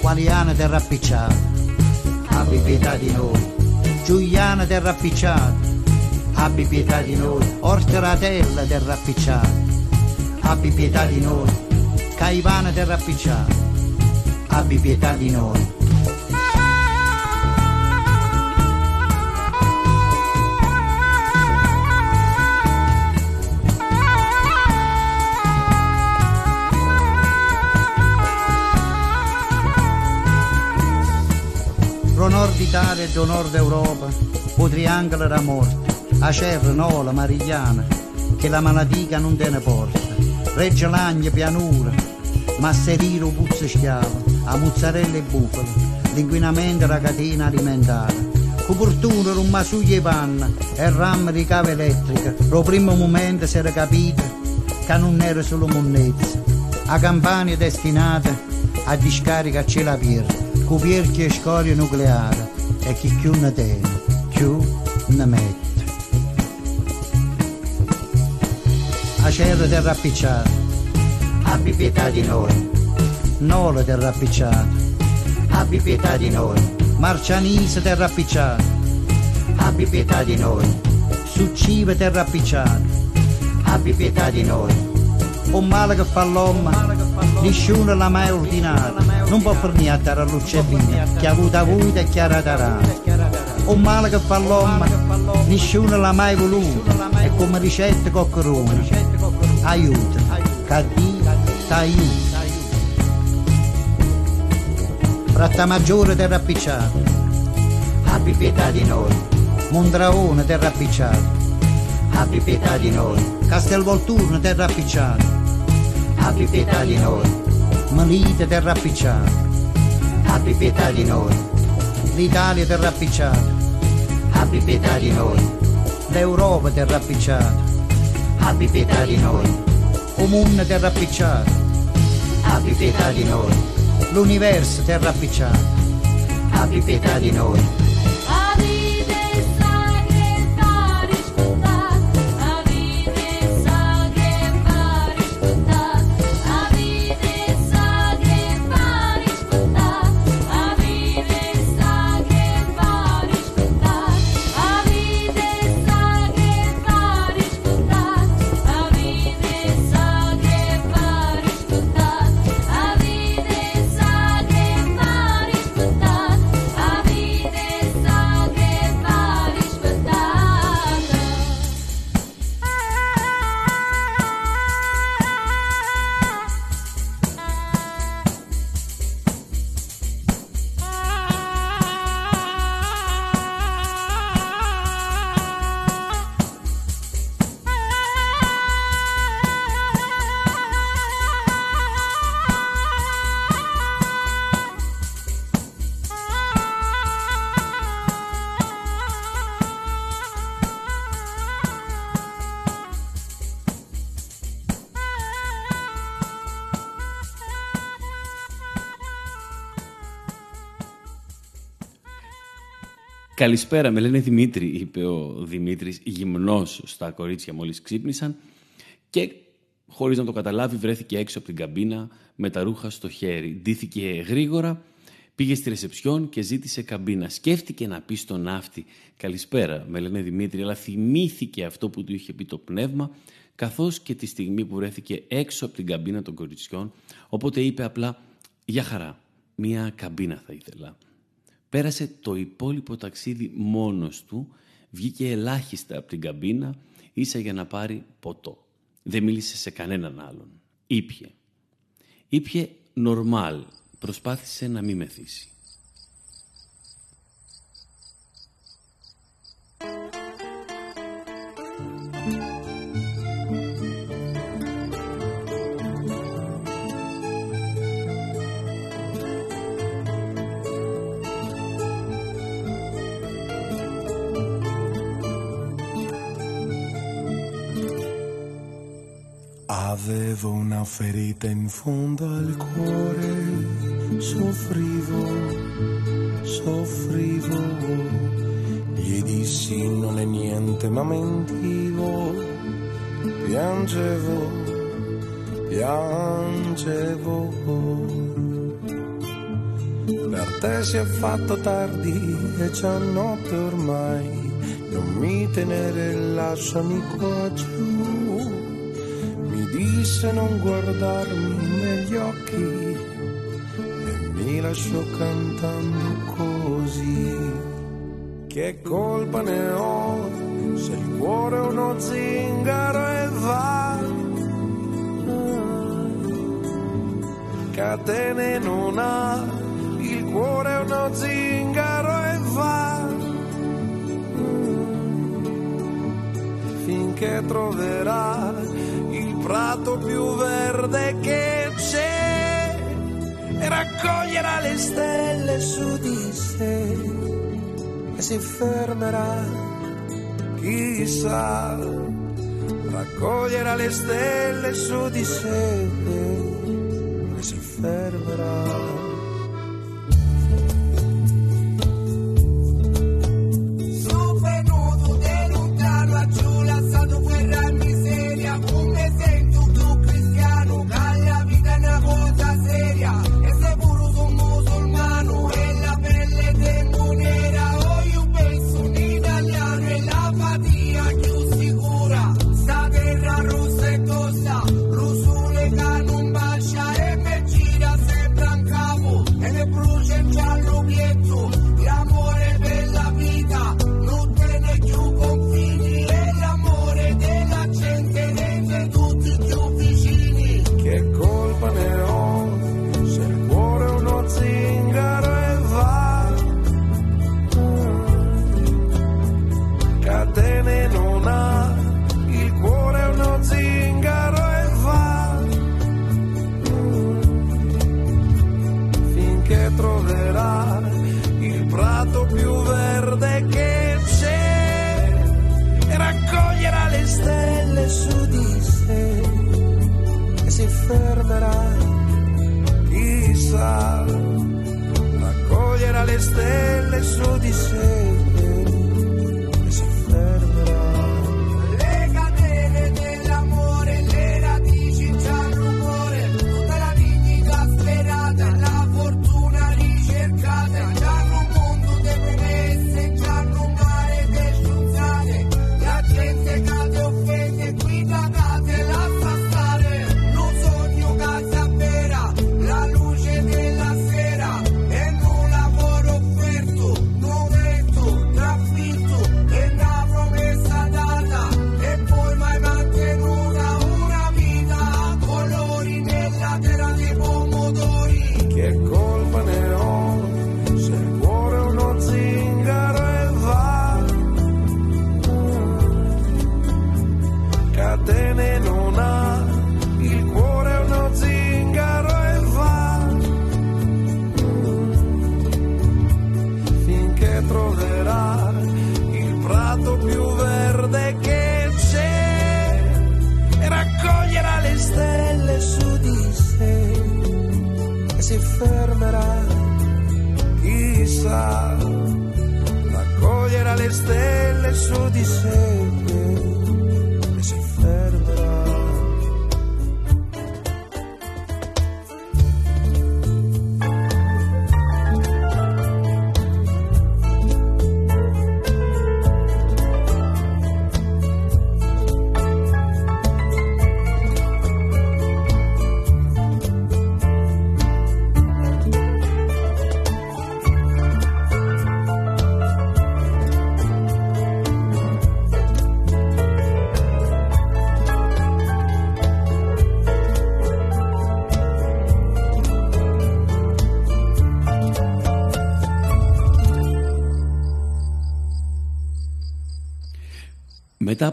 Qualiana terra appicciata, abbi pietà di noi. Giuliana del Rappicciato, abbi pietà di noi, Orteratella del Rappicciato, abbi pietà di noi, Caivana del Rappicciato, abbi pietà di noi. Pro nord Italia e nord Europa, o triangolo era morto, a Cerro, Nola, Marigliana, che la malatica non te ne porta. Reggio Lagna, pianura, Masserino, puzza schiavo, a mozzarella e bufalo, l'inquinamento della catena alimentare. Copertura, un masuglia e panna e ram di cava elettrica. Lo primo momento si era capito che non era solo monnezza. A campagna destinata a discarica a cielo aperto, copierchi e scorie nucleari e chi più ne tiene, più ne mette. A cerro del rappicciato, abbi pietà di noi. Nola del rappicciato, abbi pietà di noi. Marcianise del rappicciato, abbi pietà di noi. Succive del rappicciato, abbi pietà di noi. Un male che fa l'uomo, nessuno l'ha mai ordinato. Non può niente a luce vina, chi ha avuto avuto e chi ha ratarato. Un male che fa l'uomo, nessuno l'ha mai voluto. È come ricette coccherone. Aiuta, che Dio t'aiuta. Fratta maggiore del rappicciato, abbi pietà di noi. Mondraone del rappicciato, abbi pietà di noi. Castelvolturno del rappicciato, abbi pietà di noi. Malite del rappicciato, abbi pietà di noi. L'Italia del rappicciato, abbi pietà di noi. L'Europa del rappicciato, abbi pietà di noi. Comune del rappicciato, abbi pietà di noi. L'universo del rappicciato, abbi pietà di noi.
Καλησπέρα, με λένε Δημήτρη, είπε ο Δημήτρης γυμνός στα κορίτσια μόλις ξύπνησαν και χωρίς να το καταλάβει βρέθηκε έξω από την καμπίνα με τα ρούχα στο χέρι. Ντύθηκε γρήγορα, πήγε στη ρεσεψιόν και ζήτησε καμπίνα. Σκέφτηκε να πει στον ναύτη «Καλησπέρα, με λένε Δημήτρη», αλλά θυμήθηκε αυτό που του είχε πει το πνεύμα καθώς και τη στιγμή που βρέθηκε έξω από την καμπίνα των κοριτσιών, οπότε είπε απλά «Για χαρά, μία καμπίνα θα ήθελα». Πέρασε το υπόλοιπο ταξίδι μόνος του, βγήκε ελάχιστα από την καμπίνα, ίσα για να πάρει ποτό. Δεν μίλησε σε κανέναν άλλον. Ήπιε. Ήπιε νορμάλ. Προσπάθησε να μην μεθύσει.
Avevo una ferita in fondo al cuore, soffrivo, soffrivo. Gli dissi non è niente ma mentivo, piangevo, piangevo. Per te si è fatto tardi e c'è notte ormai, non mi tenere, lasciami qua giù se non guardarmi negli occhi e mi lasciò cantando così. Che colpa ne ho se il cuore è uno zingaro e va? Catene non ha, il cuore è uno zingaro e va. Finché troverà prato più verde che c'è e raccoglierà le stelle su di sé e si fermerà, chissà, raccoglierà le stelle su di sé e si fermerà.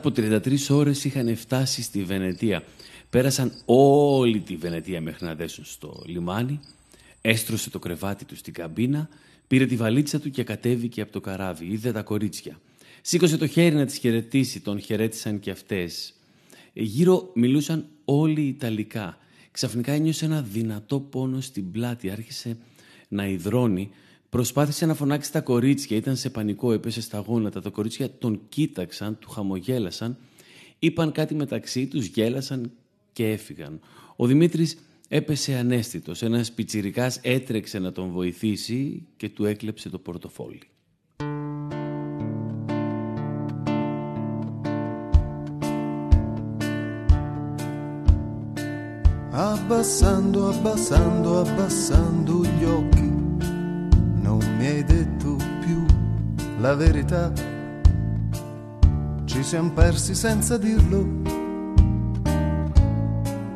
από 33 ώρες είχαν φτάσει στη Βενετία. Πέρασαν όλη τη Βενετία μέχρι να δέσουν στο λιμάνι, έστρωσε το κρεβάτι του στην καμπίνα, πήρε τη βαλίτσα του και κατέβηκε από το καράβι, είδε τα κορίτσια. Σήκωσε το χέρι να τις χαιρετήσει, τον χαιρέτησαν και αυτές. Γύρω μιλούσαν όλοι Ιταλικά. Ξαφνικά ένιωσε ένα δυνατό πόνο στην πλάτη, άρχισε να υδρώνει Προσπάθησε να φωνάξει τα κορίτσια, ήταν σε πανικό, έπεσε στα γόνατα. Τα κορίτσια τον κοίταξαν, του χαμογέλασαν, είπαν κάτι μεταξύ τους γέλασαν και έφυγαν. Ο Δημήτρης έπεσε ανέστητος. ένας πιτσιρικάς έτρεξε να τον βοηθήσει και του έκλεψε το πορτοφόλι.
Abbassando, abbassando, abbassando gli occhi la verità. Ci siamo persi senza dirlo,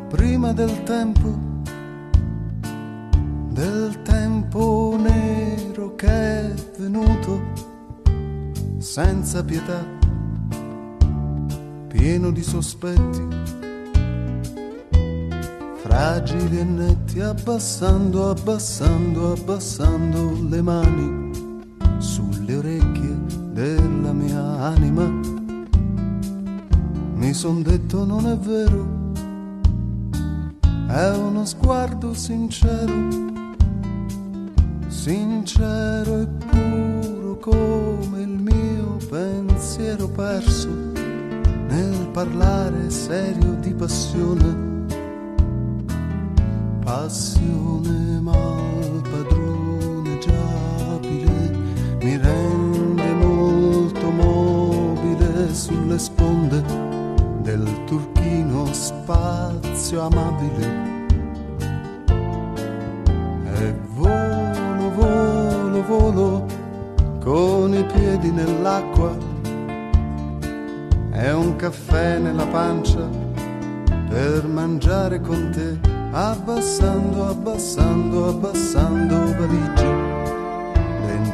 prima del tempo, del tempo nero che è venuto senza pietà, pieno di sospetti fragili e netti, abbassando, abbassando, abbassando le mani sulle orecchie della mia anima. Mi son detto non è vero, è uno sguardo sincero, sincero e puro come il mio pensiero perso nel parlare serio di passione passione mal mi rende molto mobile sulle sponde del turchino spazio amabile e volo volo volo con i piedi nell'acqua e un caffè nella pancia per mangiare con te abbassando, abbassando, abbassando valigie.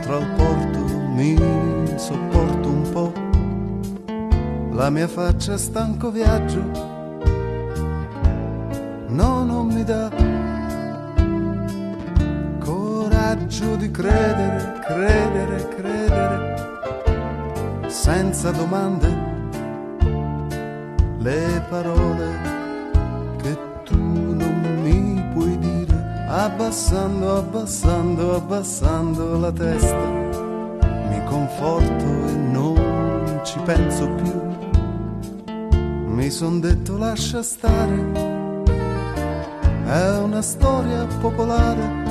Dentro al porto mi sopporto un po', la mia faccia stanco viaggio, no, non mi dà coraggio di credere, credere, credere, senza domande, le parole abbassando, abbassando, abbassando la testa, mi conforto e non ci penso più. Mi son detto lascia stare, è una storia popolare.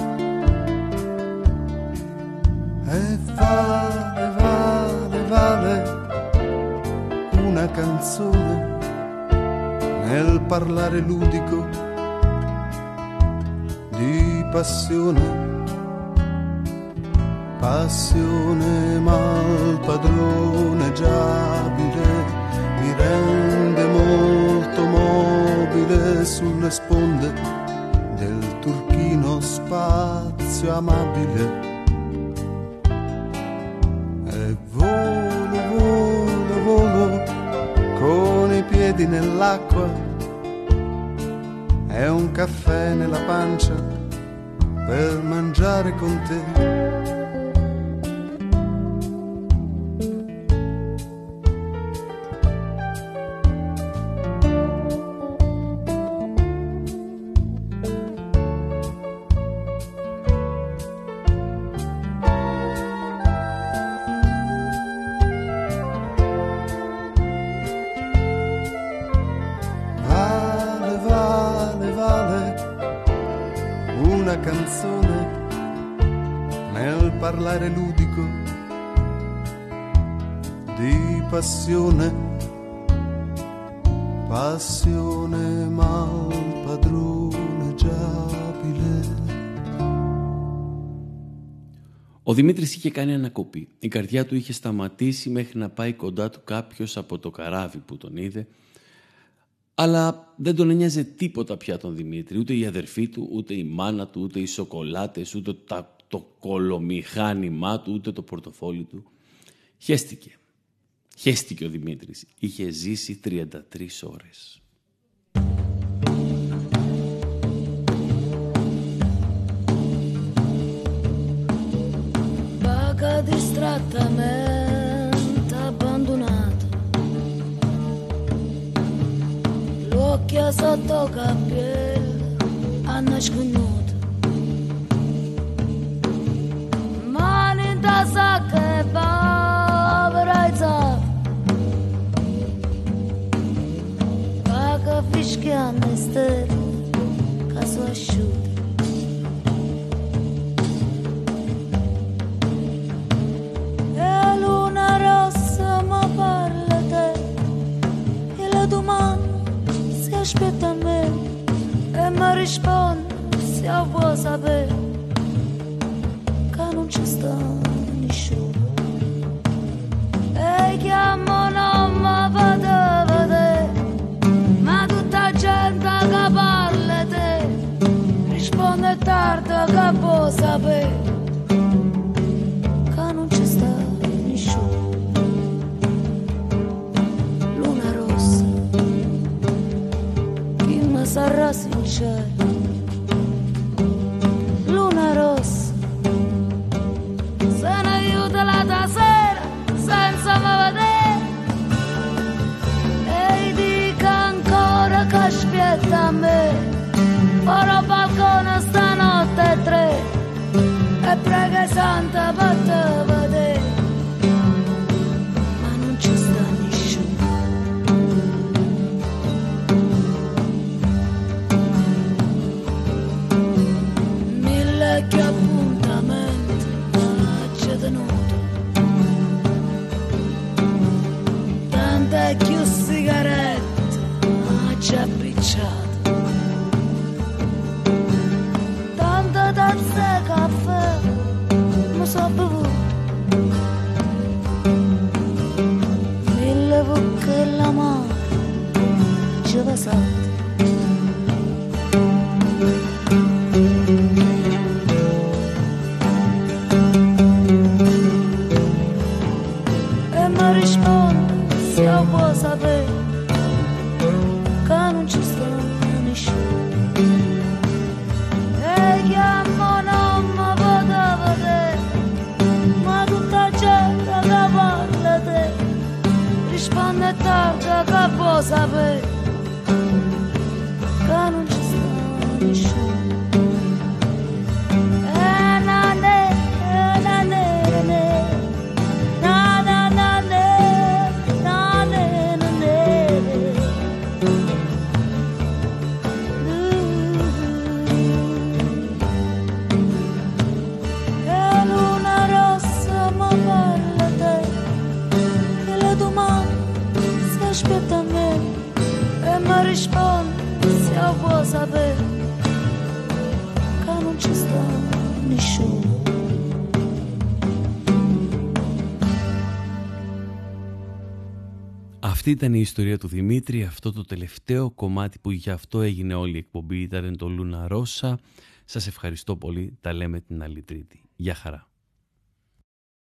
E vale, vale, vale una canzone nel parlare ludico di passione, passione mal padroneggiabile, mi rende molto mobile sulle sponde del turchino spazio amabile. E volo, volo, volo con i piedi nell'acqua e un caffè nella pancia per mangiare con te.
Ο Δημήτρης είχε κάνει ανακοπή. Η καρδιά του είχε σταματήσει μέχρι να πάει κοντά του κάποιος από το καράβι που τον είδε αλλά δεν τον ένοιαζε τίποτα πια τον Δημήτρη, ούτε η αδερφή του, ούτε η μάνα του, ούτε οι σοκολάτες, ούτε τα, το κολομηχάνημά του, ούτε το πορτοφόλι του. Χέστηκε. Χέστηκε ο Δημήτρης. Είχε ζήσει 33 ώρες.
Vaga distrattamente abbandonato L'occhio sotto capello ha nasconuto Mani in tasca e povera izza Vaga fischiando stelle Caso
la luna rossa ma parla te. E la domanda si aspetta a me. E mi risponde se vuoi sapere che non ci sta nessuno. E chiamo non vada vado vedere ma tutta gente che parla te. Risponde tardi che vuoi sapere? 这
样 ήταν η ιστορία του Δημήτρη. Αυτό το τελευταίο κομμάτι που γι' αυτό έγινε όλη η εκπομπή ήταν το Λούνα Ρώσα. Σας ευχαριστώ πολύ. Τα λέμε την άλλη τρίτη. Γεια χαρά.